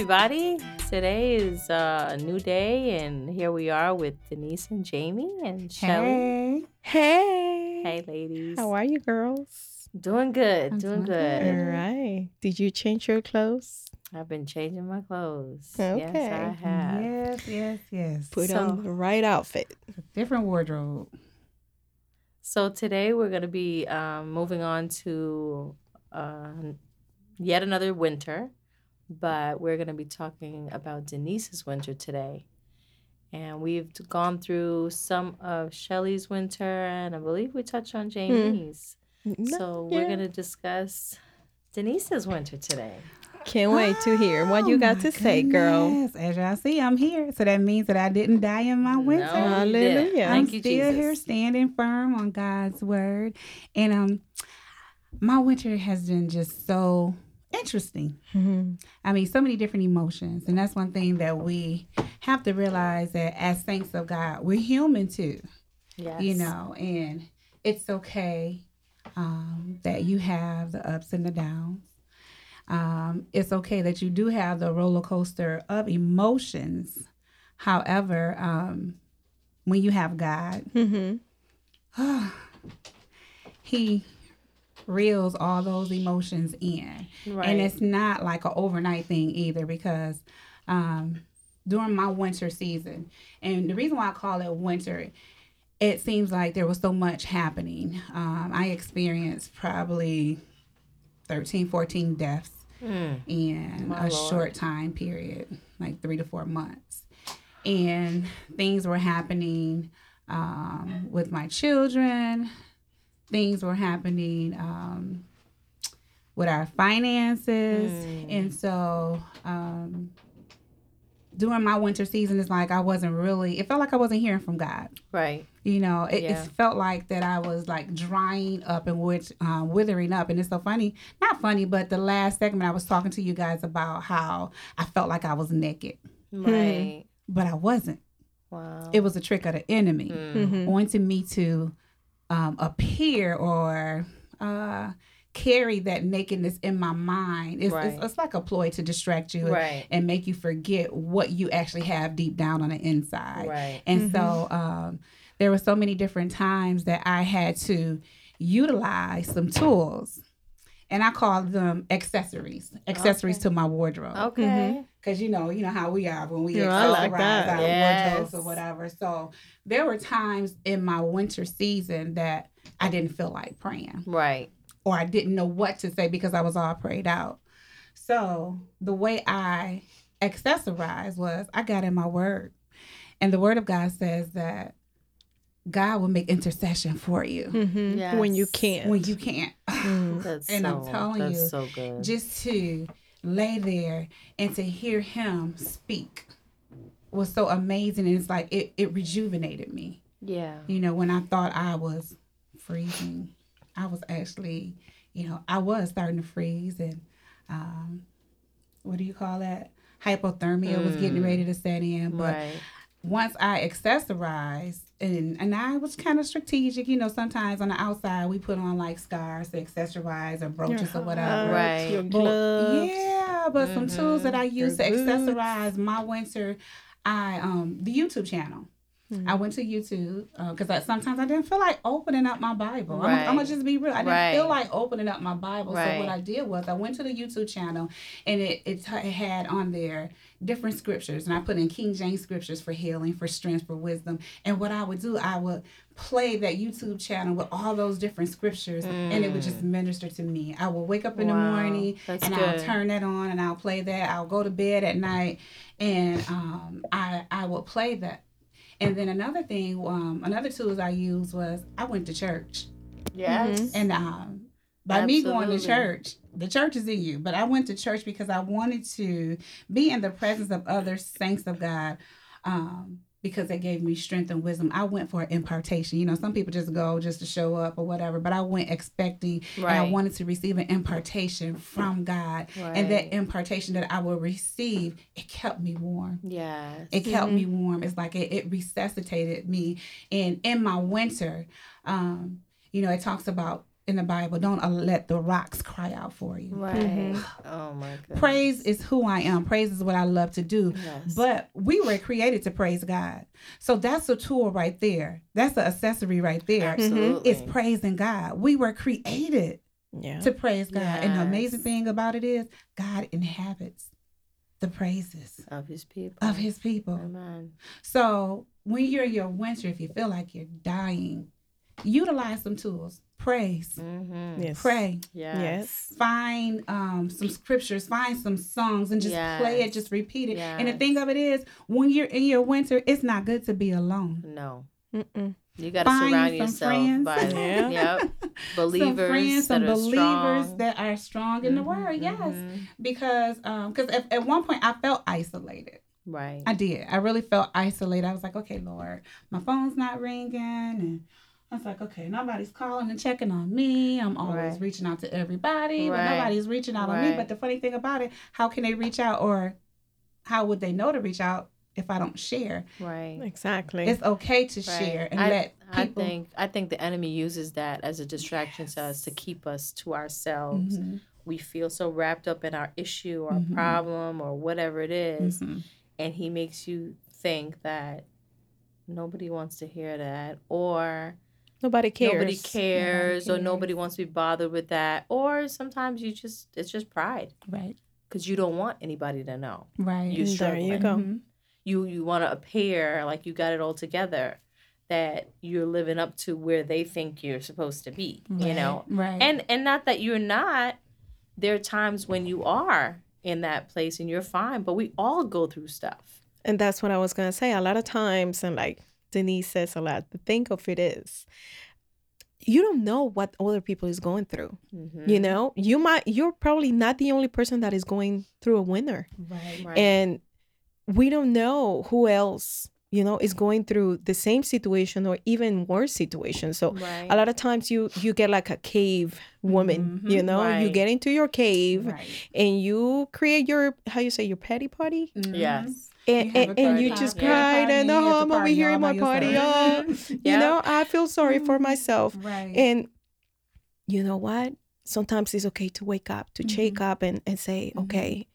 everybody. Today is uh, a new day, and here we are with Denise and Jamie and Shelly. Hey. Hey. Hey, ladies. How are you, girls? Doing good. I'm doing doing good. All right. Did you change your clothes? I've been changing my clothes. Okay. Yes, I have. Yes, yes, yes. Put So- on the right outfit. Different wardrobe. So today we're going to be um, moving on to uh, yet another winter, but we're going to be talking about Denise's winter today. And we've gone through some of Shelly's winter, and I believe we touched on Jamie's. No, So we're going to discuss Denise's winter today. Can't wait to hear what you Oh, got my to say, girl. goodness. As y'all see, I'm here. So that means that I didn't die in my winter. No, you didn't. Hallelujah. I'm you, still Jesus. here standing firm on God's word. And um my winter has been just so interesting. Mhm. I mean, so many different emotions. And that's one thing that we have to realize that as saints of God, we're human too. Yes. you know, and it's okay um, that you have the ups and the downs. Um, it's okay that you do have the roller coaster of emotions. However, um, when you have God, Mhm. He reels all those emotions in. Right. And it's not like an overnight thing either because um, during my winter season, and the reason why I call it winter, it seems like there was so much happening. Um, I experienced probably 13, 14 deaths Mm. in My a Lord. short time period, like three to four months. And things were happening um, with my children. Things were happening um, with our finances. Mm. And so um, during my winter season, it's like I wasn't really, it felt like I wasn't hearing from God. Right. You know, it, Yeah. it felt like that I was like drying up and which, uh, withering up. And it's so funny, not funny, but the last segment I was talking to you guys about how I felt like I was naked, Right. but I wasn't. Wow. It was a trick of the enemy Mm. Mhm. wanting me to um, appear or uh, carry that nakedness in my mind. It's, Right. it's, it's like a ploy to distract you Right. and make you forget what you actually have deep down on the inside. Right. And so um, there were so many different times that I had to utilize some tools. And I call them accessories, accessories Okay. to my wardrobe. Okay. Cause you know, you know how we are when we Yeah, accessorize I like that. our Yes. wardrobes or whatever. So there were times in my winter season that I didn't feel like praying Right. or I didn't know what to say because I was all prayed out. So the way I accessorized was I got in my word. And the word of God says that God will make intercession for you Mhm. When you can't. when you can't. Mm. That's And so, I'm telling that's you, so good. Just to lay there and to hear him speak was so amazing. And it's like it, it rejuvenated me. yeah. You know, when I thought I was freezing, I was actually, you know, I was starting to freeze and um what do you call that? Hypothermia was getting Mm. ready to set in. But Right. once I accessorized and and I was kind of strategic, you know, sometimes on the outside we put on like scarves to accessorize or brooches or whatever. Right. Your But- yeah, but some tools that I use to Your boots. accessorize my winter, I um the YouTube channel. I went to YouTube because I sometimes I didn't feel like opening up my Bible. I'm, I'm gonna just be real. I didn't Right. feel like opening up my Bible. So what I did was I went to the YouTube channel and it, it, t- it had on there different scriptures and I put in King James scriptures for healing, for strength, for wisdom. And what I would do, I would play that YouTube channel with all those different scriptures and it would just minister to me. I will wake up in the morning That's and I'll turn that on and I'll play that. I'll go to bed at night and um, I I will play that. And then another thing, um, another tools I used was I went to church. Yes. And um, by me going to church, the church is in you, but I went to church because I wanted to be in the presence of other saints of God. Um, because they gave me strength and wisdom. I went for an impartation. You know, some people just go just to show up or whatever, but I went expecting and I wanted to receive an impartation from God. Right. And that impartation that I will receive, it kept me warm. Yeah. It kept me warm. It's like it, it resuscitated me. And in my winter, um, you know, it talks about in the Bible, don't uh, let the rocks cry out for you. Right. Oh my goodness. Praise is who I am. Praise is what I love to do. Yes. But we were created to praise God. So that's a tool right there. That's an accessory right there. Absolutely. It's praising God. We were created Yeah. to praise God. And the amazing thing about it is God inhabits the praises of his people. of his people. Amen. So when you're your winter, if you feel like you're dying, utilize some tools. Praise. Mm-hmm. Yes. Pray. Yes. Yes. Find um, some scriptures, find some songs, and just play it, just repeat it. And the thing of it is, when you're in your winter, it's not good to be alone. No. Mm-mm. You got to Find surround some yourself friends. by Yeah. yep, believers, some friends, some that believers strong. that are strong in the Mhm, word. Yes, mhm. because um, because at, at one point I felt isolated. Right. I did. I really felt isolated. I was like, okay, Lord, my phone's not ringing. And I was like, okay, nobody's calling and checking on me. I'm always Right. reaching out to everybody, but nobody's reaching out on me. But the funny thing about it, how can they reach out or how would they know to reach out if I don't share? right. Exactly. It's okay to Right. share and I, let I think I think the enemy uses that as a distraction to us to keep us to ourselves. Mhm, We feel so wrapped up in our issue or Mhm. problem or whatever it is, mhm. and he makes you think that nobody wants to hear that or Nobody cares. nobody cares or cares. nobody wants to be bothered with that or sometimes you just it's just pride Right, because you don't want anybody to know right. you There you go. Mhm. you you want to appear like you got it all together that you're living up to where they think you're supposed to be you know right. and and not that you're not there are times when you are in that place and you're fine but we all go through stuff And that's what I was gonna say. A lot of times, and like Denise says a lot, the thing of it is, you don't know what other people is going through. Mhm. You know, you might you're probably not the only person that is going through a winter, right. right and we don't know who else you know is going through the same situation or even worse situation. So right a lot of times you you get like a cave woman, Mhm. you know, you get into your cave Right. and you create your how you say your petty party. Mhm. yes and, You and, and you just Yeah. cried Party, and to i'm over here in my party oh you Yeah. know i feel sorry for Mhm. myself Right. and you know what sometimes it's okay to wake up to shake Mm-hmm. up and, and say Mhm. okay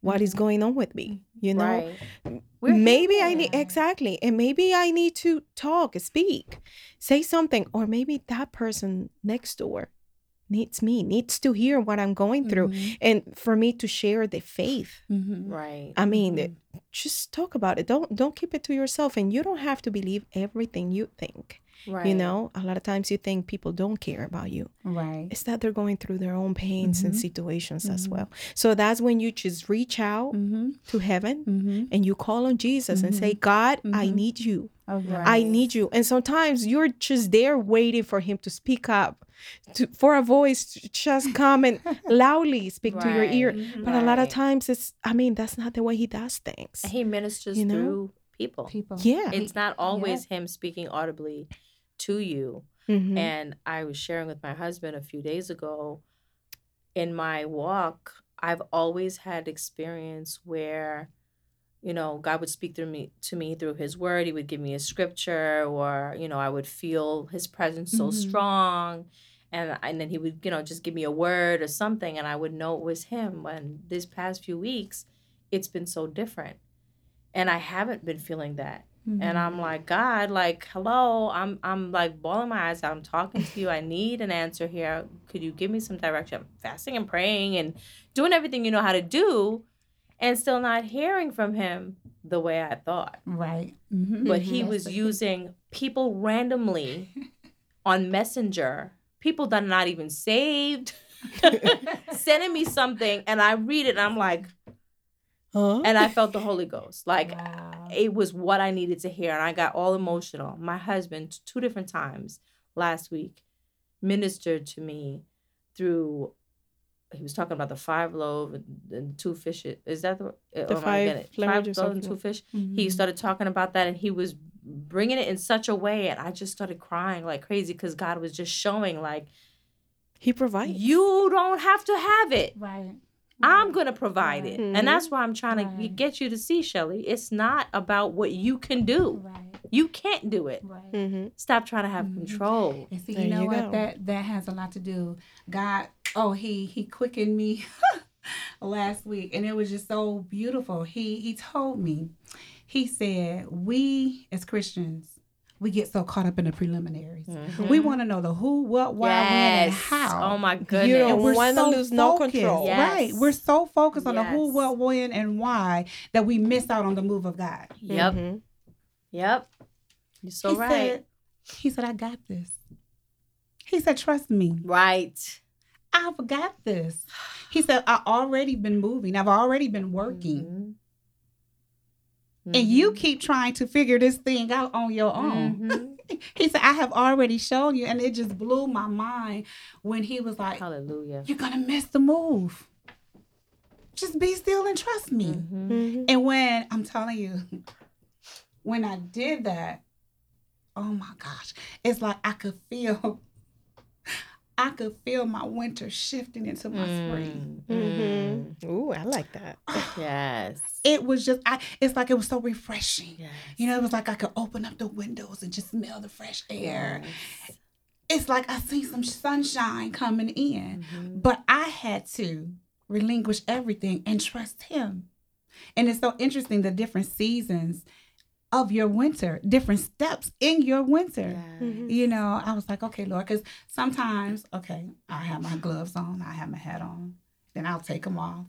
what is Mhm. going on with me you know right maybe i need exactly and maybe i need to talk speak say something or maybe that person next door needs me needs to hear what i'm going through Mhm. and for me to share the faith Mhm. right I mean, Mhm. just talk about it. Don't don't keep it to yourself, and you don't have to believe everything you think. right You know, a lot of times you think people don't care about you. Right. It's that they're going through their own pains and Mhm. situations as Mhm. well. So that's when you just reach out Mm-hmm. to heaven Mm-hmm. and you call on Jesus and say, God, I need you. Right. I need you. And sometimes you're just there waiting for him to speak up, to for a voice to just come and loudly speak to your ear. But a lot of times it's I mean, that's not the way he does things. And he ministers You know? through people People. Yeah. it's not always him speaking audibly to you Mhm. And I was sharing with my husband a few days ago in my walk, I've always had experience where, you know, God would speak through me to me through his word. He would give me a scripture or, you know, I would feel his presence so Mhm. strong. And, and then he would, you know, just give me a word or something and I would know it was him. When this past few weeks, it's been so different. And I haven't been feeling that and Mm-hmm. I'm like, God, like, hello, I'm I'm like bawling my eyes out. I'm talking to you. I need an answer here. Could you give me some direction? I'm fasting and praying and doing everything you know how to do, and still not hearing from him the way I thought. Right. Mm-hmm. But he That's was using people randomly on Messenger, people that are not even saved, sending me something, and I read it, and I'm like, Huh? and I felt the Holy Ghost, like Wow. it was what I needed to hear. And I got all emotional. My husband, two different times last week, ministered to me through. He was talking about the five loaves and, and two fishes. Is that the, The or am I five getting five loaves and two fish? Mm-hmm. He started talking about that, and he was bringing it in such a way, and I just started crying like crazy because God was just showing like He provides. you don't have to have it. Right. I'm gonna provide Right. it, and that's why I'm trying to get you to see, Shelly. It's not about what you can do. Right. You can't do it. Right. Mm-hmm. Stop trying to have Mhm. control. And see, There you know you what? go. That that has a lot to do. God, oh, he he quickened me last week, and it was just so beautiful. He he told me, he said, we as Christians, we get so caught up in the preliminaries. Mhm. We want to know the who, what, why, when, and how. Oh my goodness. You don't we're wanna so lose no focused, control. Yes. Right. We're so focused on the who, what, when, and why that we miss out on the move of God. Yep. Mm-hmm. Yep. You're so he right. Said, he said, I got this. He said, trust me. right. I've got this. He said, I already been moving. I've already been working. Mhm. And you Mhm. keep trying to figure this thing out on your own. Mhm. He said, I have already shown you. And it just blew my mind when he was like, Hallelujah. You're going to miss the move. Just be still and trust me. Mhm. Mm-hmm. And when I'm telling you, when I did that, oh my gosh, it's like I could feel, I could feel my winter shifting into my spring. Mm, mm. Mm-hmm. Ooh, I like that. Yes. It was just, I. It's like it was so refreshing. Yes. You know, it was like I could open up the windows and just smell the fresh air. Yes. It's like I see some sunshine coming in, Mhm. but I had to relinquish everything and trust Him. And it's so interesting the different seasons of your winter, different steps in your winter. Yes. Mhm. You know, I was like, okay, Lord, because sometimes, okay, I have my gloves on, I have my hat on, then I'll take them off.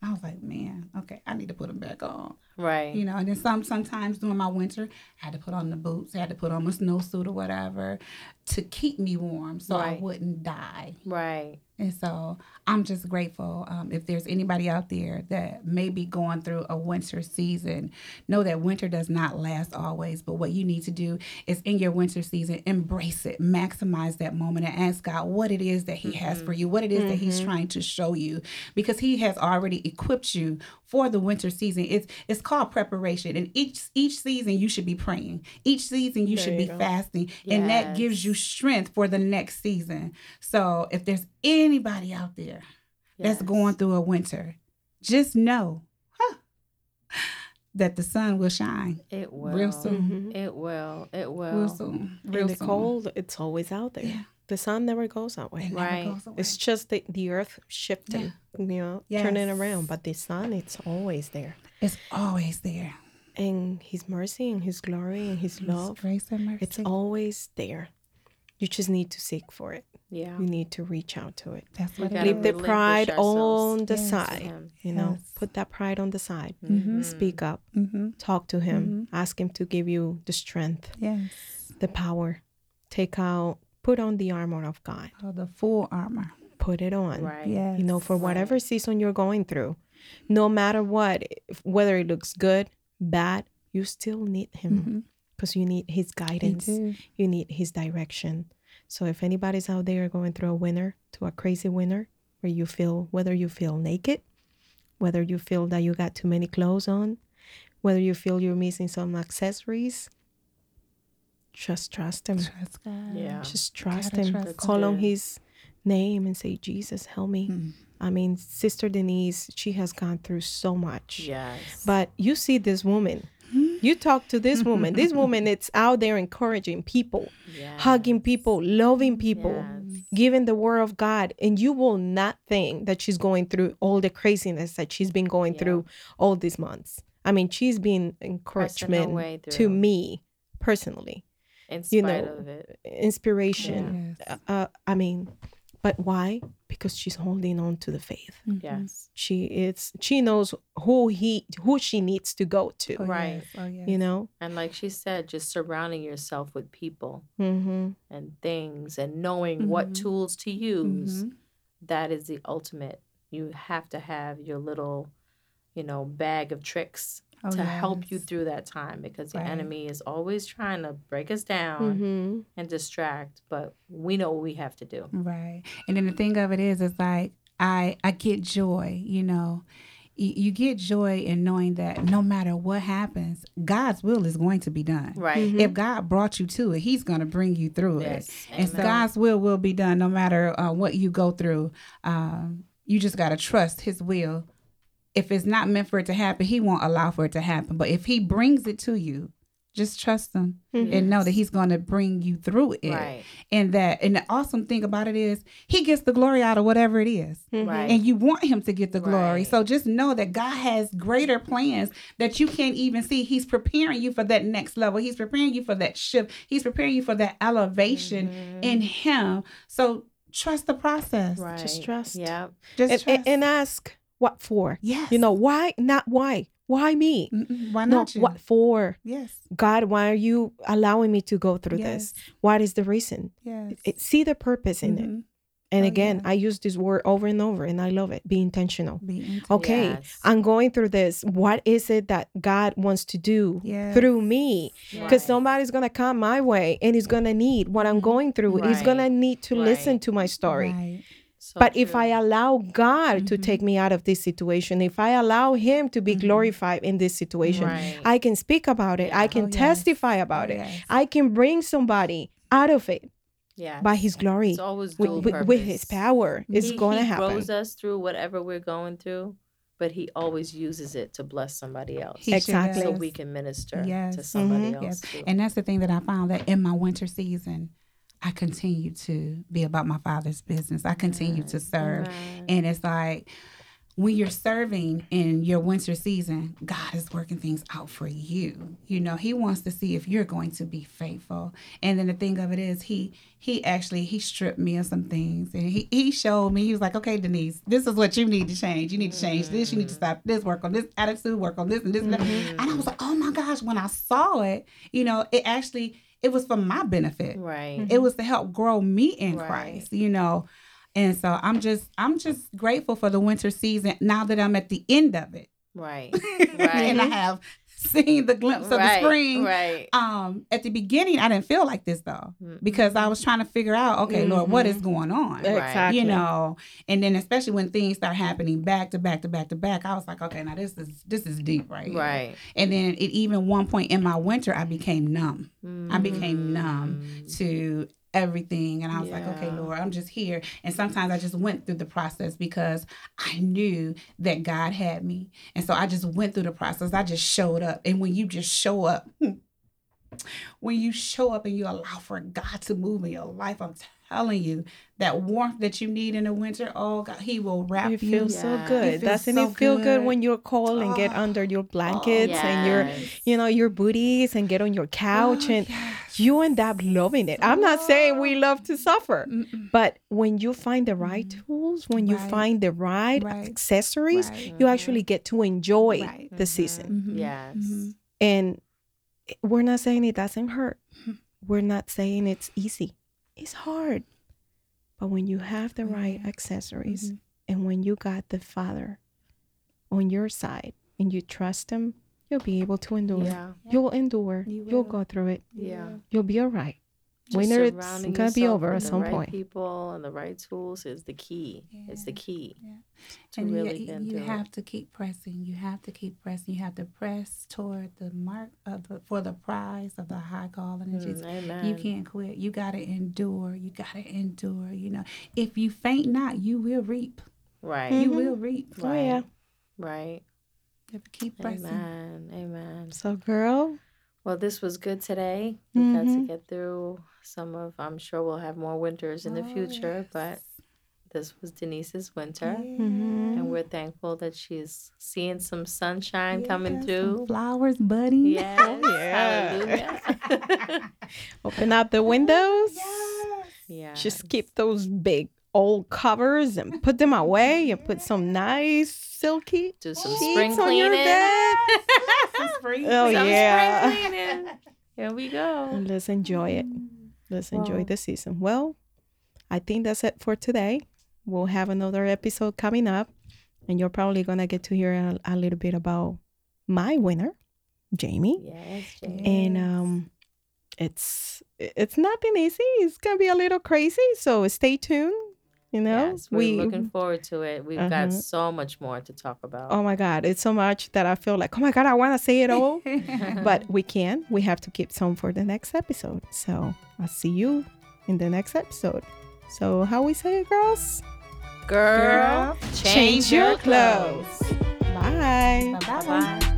I was like, man, okay, I need to put them back on. Right. You know, and then some sometimes during my winter, I had to put on the boots, I had to put on my snowsuit or whatever to keep me warm so I wouldn't die. Right. And so I'm just grateful. Um, if there's anybody out there that may be going through a winter season, know that winter does not last always. But what you need to do is in your winter season, embrace it, maximize that moment, and ask God what it is that He has for you, what it is that He's trying to show you, because He has already equipped you for the winter season. It's it's called preparation, and each each season you should be praying. Each season you There should you be go. fasting, and that gives you strength for the next season. So if there's anybody out there that's going through a winter, just know huh, that the sun will shine It will. real soon. Mhm. It will. It will. Real soon. Real In the soon. cold, it's always out there. Yeah. The sun never goes away. It never Right. goes away. It's just the, the earth shifting, you know, turning around, but the sun, it's always there. It's always there. And His mercy and His glory and His His love, grace and mercy. it's always there. You just need to seek for it. Yeah. You need to reach out to it. That's what Leave the pride on the Yes. side. Him. You know, Yes. put that pride on the side. Mhm. Speak up. Mm-hmm. Talk to Him. Ask Him to give you the strength, Yes. the power. Take out, put on the armor of God. Oh, the full armor. Put it on. Right. Yes. you know, for Right. whatever season you're going through, no matter what, if- whether it looks good, bad, you still need Him mm-hmm. because you need His guidance, you need His direction. So if anybody's out there going through a winter, to a crazy winter, where you feel whether you feel naked, whether you feel that you got too many clothes on, whether you feel you're missing some accessories, just trust Him. Trust God. Yeah. Just trust Gotta Him. trust Call on His name and say, Jesus, help me. Mm. I mean, Sister Denise, she has gone through so much. Yes. But you see this woman. You talk to this woman. this woman, it's out there encouraging people, yes. hugging people, loving people, Yes. giving the word of God. And you will not think that she's going through all the craziness that she's been going Yeah. through all these months. I mean, she's been encouragement to me personally, in spite you know, of it. inspiration. Yes. Uh, I mean, but why? Because she's holding on to the faith. Mhm. Yes. she is she knows who he who she needs to go to Oh, Right. yes. Oh, yes. you know And like she said, just surrounding yourself with people mm-hmm. and things and knowing what Mhm. tools to use. Mhm. That is the ultimate. You have to have your little, you know, bag of tricks Oh, to help you through that time because the enemy is always trying to break us down Mm-hmm. and distract. But we know what we have to do. Right. And then the thing of it is, it's like I I get joy. You know, you get joy in knowing that no matter what happens, God's will is going to be done. Right. Mhm. If God brought you to it, He's going to bring you through it. Yes. And Amen. God's will will be done no matter uh, what you go through. Um, you just got to trust His will. If it's not meant for it to happen, He won't allow for it to happen. But if He brings it to you, Just trust him Mhm. and know that he's going to bring you through it. Right. And that, and the awesome thing about it is, he gets the glory out of whatever it is. Mhm. Right. And you want him to get the glory. Right. So just know that God has greater plans that you can't even see. He's preparing you for that next level. He's preparing you for that shift. He's preparing you for that elevation Mhm. in him. So trust the process. Right. Just trust. Yeah. Just And, trust. and, and ask what for. yes. You know, why? Not why. Why me? Why No, not you? what for? Yes. God, why are you allowing me to go through Yes. this? What is the reason? Yes. It, see the purpose in it. Mhm. And Oh, again, yeah. I use this word over and over and I love it. Be intentional. Be into Okay, Yes. I'm going through this. What is it that God wants to do Yes. through me? Because Right. somebody's going to come my way and he's going to need what I'm going through. He's going to need to listen to my story. Right. So But if. I allow God to Mhm. take me out of this situation, if I allow Him to be Mhm. glorified in this situation, Right. I can speak about it. I can Oh, yes. testify about Oh, it. yes. I can bring somebody out of it yes. by His glory. It's always With, dual with, with His power. It's he, going to he happen. grows us through whatever we're going through, but he always uses it to bless somebody else. He sure Exactly. so we can minister Yes. to somebody Mhm. else Yes. too. And that's the thing that I found that in my winter season, I continue to be about my father's business. I continue to serve. And it's like when you're serving in your winter season, God is working things out for you. You know, He wants to see if you're going to be faithful. And then the thing of it is, He He actually He stripped me of some things, and He He showed me. He was like, "Okay, Denise, this is what you need to change. You need to change this. You need to mm-hmm. stop this. Work on this attitude. Work on this and this and that." And I was mm-hmm. like, "Oh my gosh!" When I saw it, you know, it actually it was for my benefit right. it was to help grow me in Right. Christ, you know. And so I'm just I'm just grateful for the winter season now that I'm at the end of it. Right. Right. and I have seen the glimpse of right. the spring. Right. Um at the beginning I didn't feel like this though Mm-mm. because I was trying to figure out okay, Lord, what is going on? Exactly. You know, and then especially when things start happening back to back to back to back, I was like, okay, now this is this is deep right here. Right. And then it even one point in my winter I became numb. I became numb Mm. to everything and I was like, okay, Lord, I'm just here. And sometimes I just went through the process because I knew that God had me. And so I just went through the process. I just showed up. And when you just show up, when you show up and you allow for God to move in your life, I'm telling you that warmth that you need in the winter, oh God, He will wrap You you. feel so Yeah. good. It Doesn't so it feel good. good. when you're cold and get Oh. under your blankets and your, you know, your booties and get on your couch Oh, and yes. you end up loving it. I'm not saying we love to suffer, Mm-mm. but when you find the right Mhm. tools, when you Right. find the right, Right. accessories, Right. you actually get to enjoy Right. the Mhm. season. Mhm. Yes. Mhm. And we're not saying it doesn't hurt. Mhm. We're not saying it's easy. It's hard. But when you have the right Yeah. accessories Mhm. and when you got the Father on your side and you trust Him, you'll be able to endure. Yeah. You'll endure. You You will will. go through it. Yeah. You'll be all right. Just Winter, it's gonna be over with at the some right point. People and the right tools is the key. It's the key Yeah. to and really you, get you have it. to keep pressing. You have to keep pressing. You have to press toward the mark of the for the prize of the high calling. It's Mm, just- amen. you can't quit. You gotta endure. You gotta endure. You know, if you faint not, you will reap. Right. You Mhm. will reap. Oh, yeah. Right. You have to keep pressing. Amen. Amen. So, girl, Well, this was good today. We got to get through some of. I'm sure we'll have more winters in the Oh, future, but this was Denise's winter, Mhm. and we're thankful that she's seeing some sunshine coming Yes, some through. flowers buddy. Yes. yeah. Hallelujah. open up the windows. Yes. yeah. Just keep those big old covers and put them away and put some nice silky do some spring on your cleaning. bed. Some spring Oh, Some yeah. spring cleaning. Here we go. And let's enjoy it. Let's enjoy Well- the season. Well, I think that's it for today. We'll have another episode coming up, and you're probably gonna get to hear a, a little bit about my winner, Jamie. Yes, Jamie. And um, it's it's nothing easy. It's gonna be a little crazy. So stay tuned. You know, yes, we're looking forward to it. We've got Uh-huh. so much more to talk about. Oh my God, it's so much that I feel like, oh my God, I want to say it all. but we can. We have to keep some for the next episode. So I'll see you in the next episode. So how we say it, girls? Girl, Girl, change your clothes. Bye. Bye bye. Bye.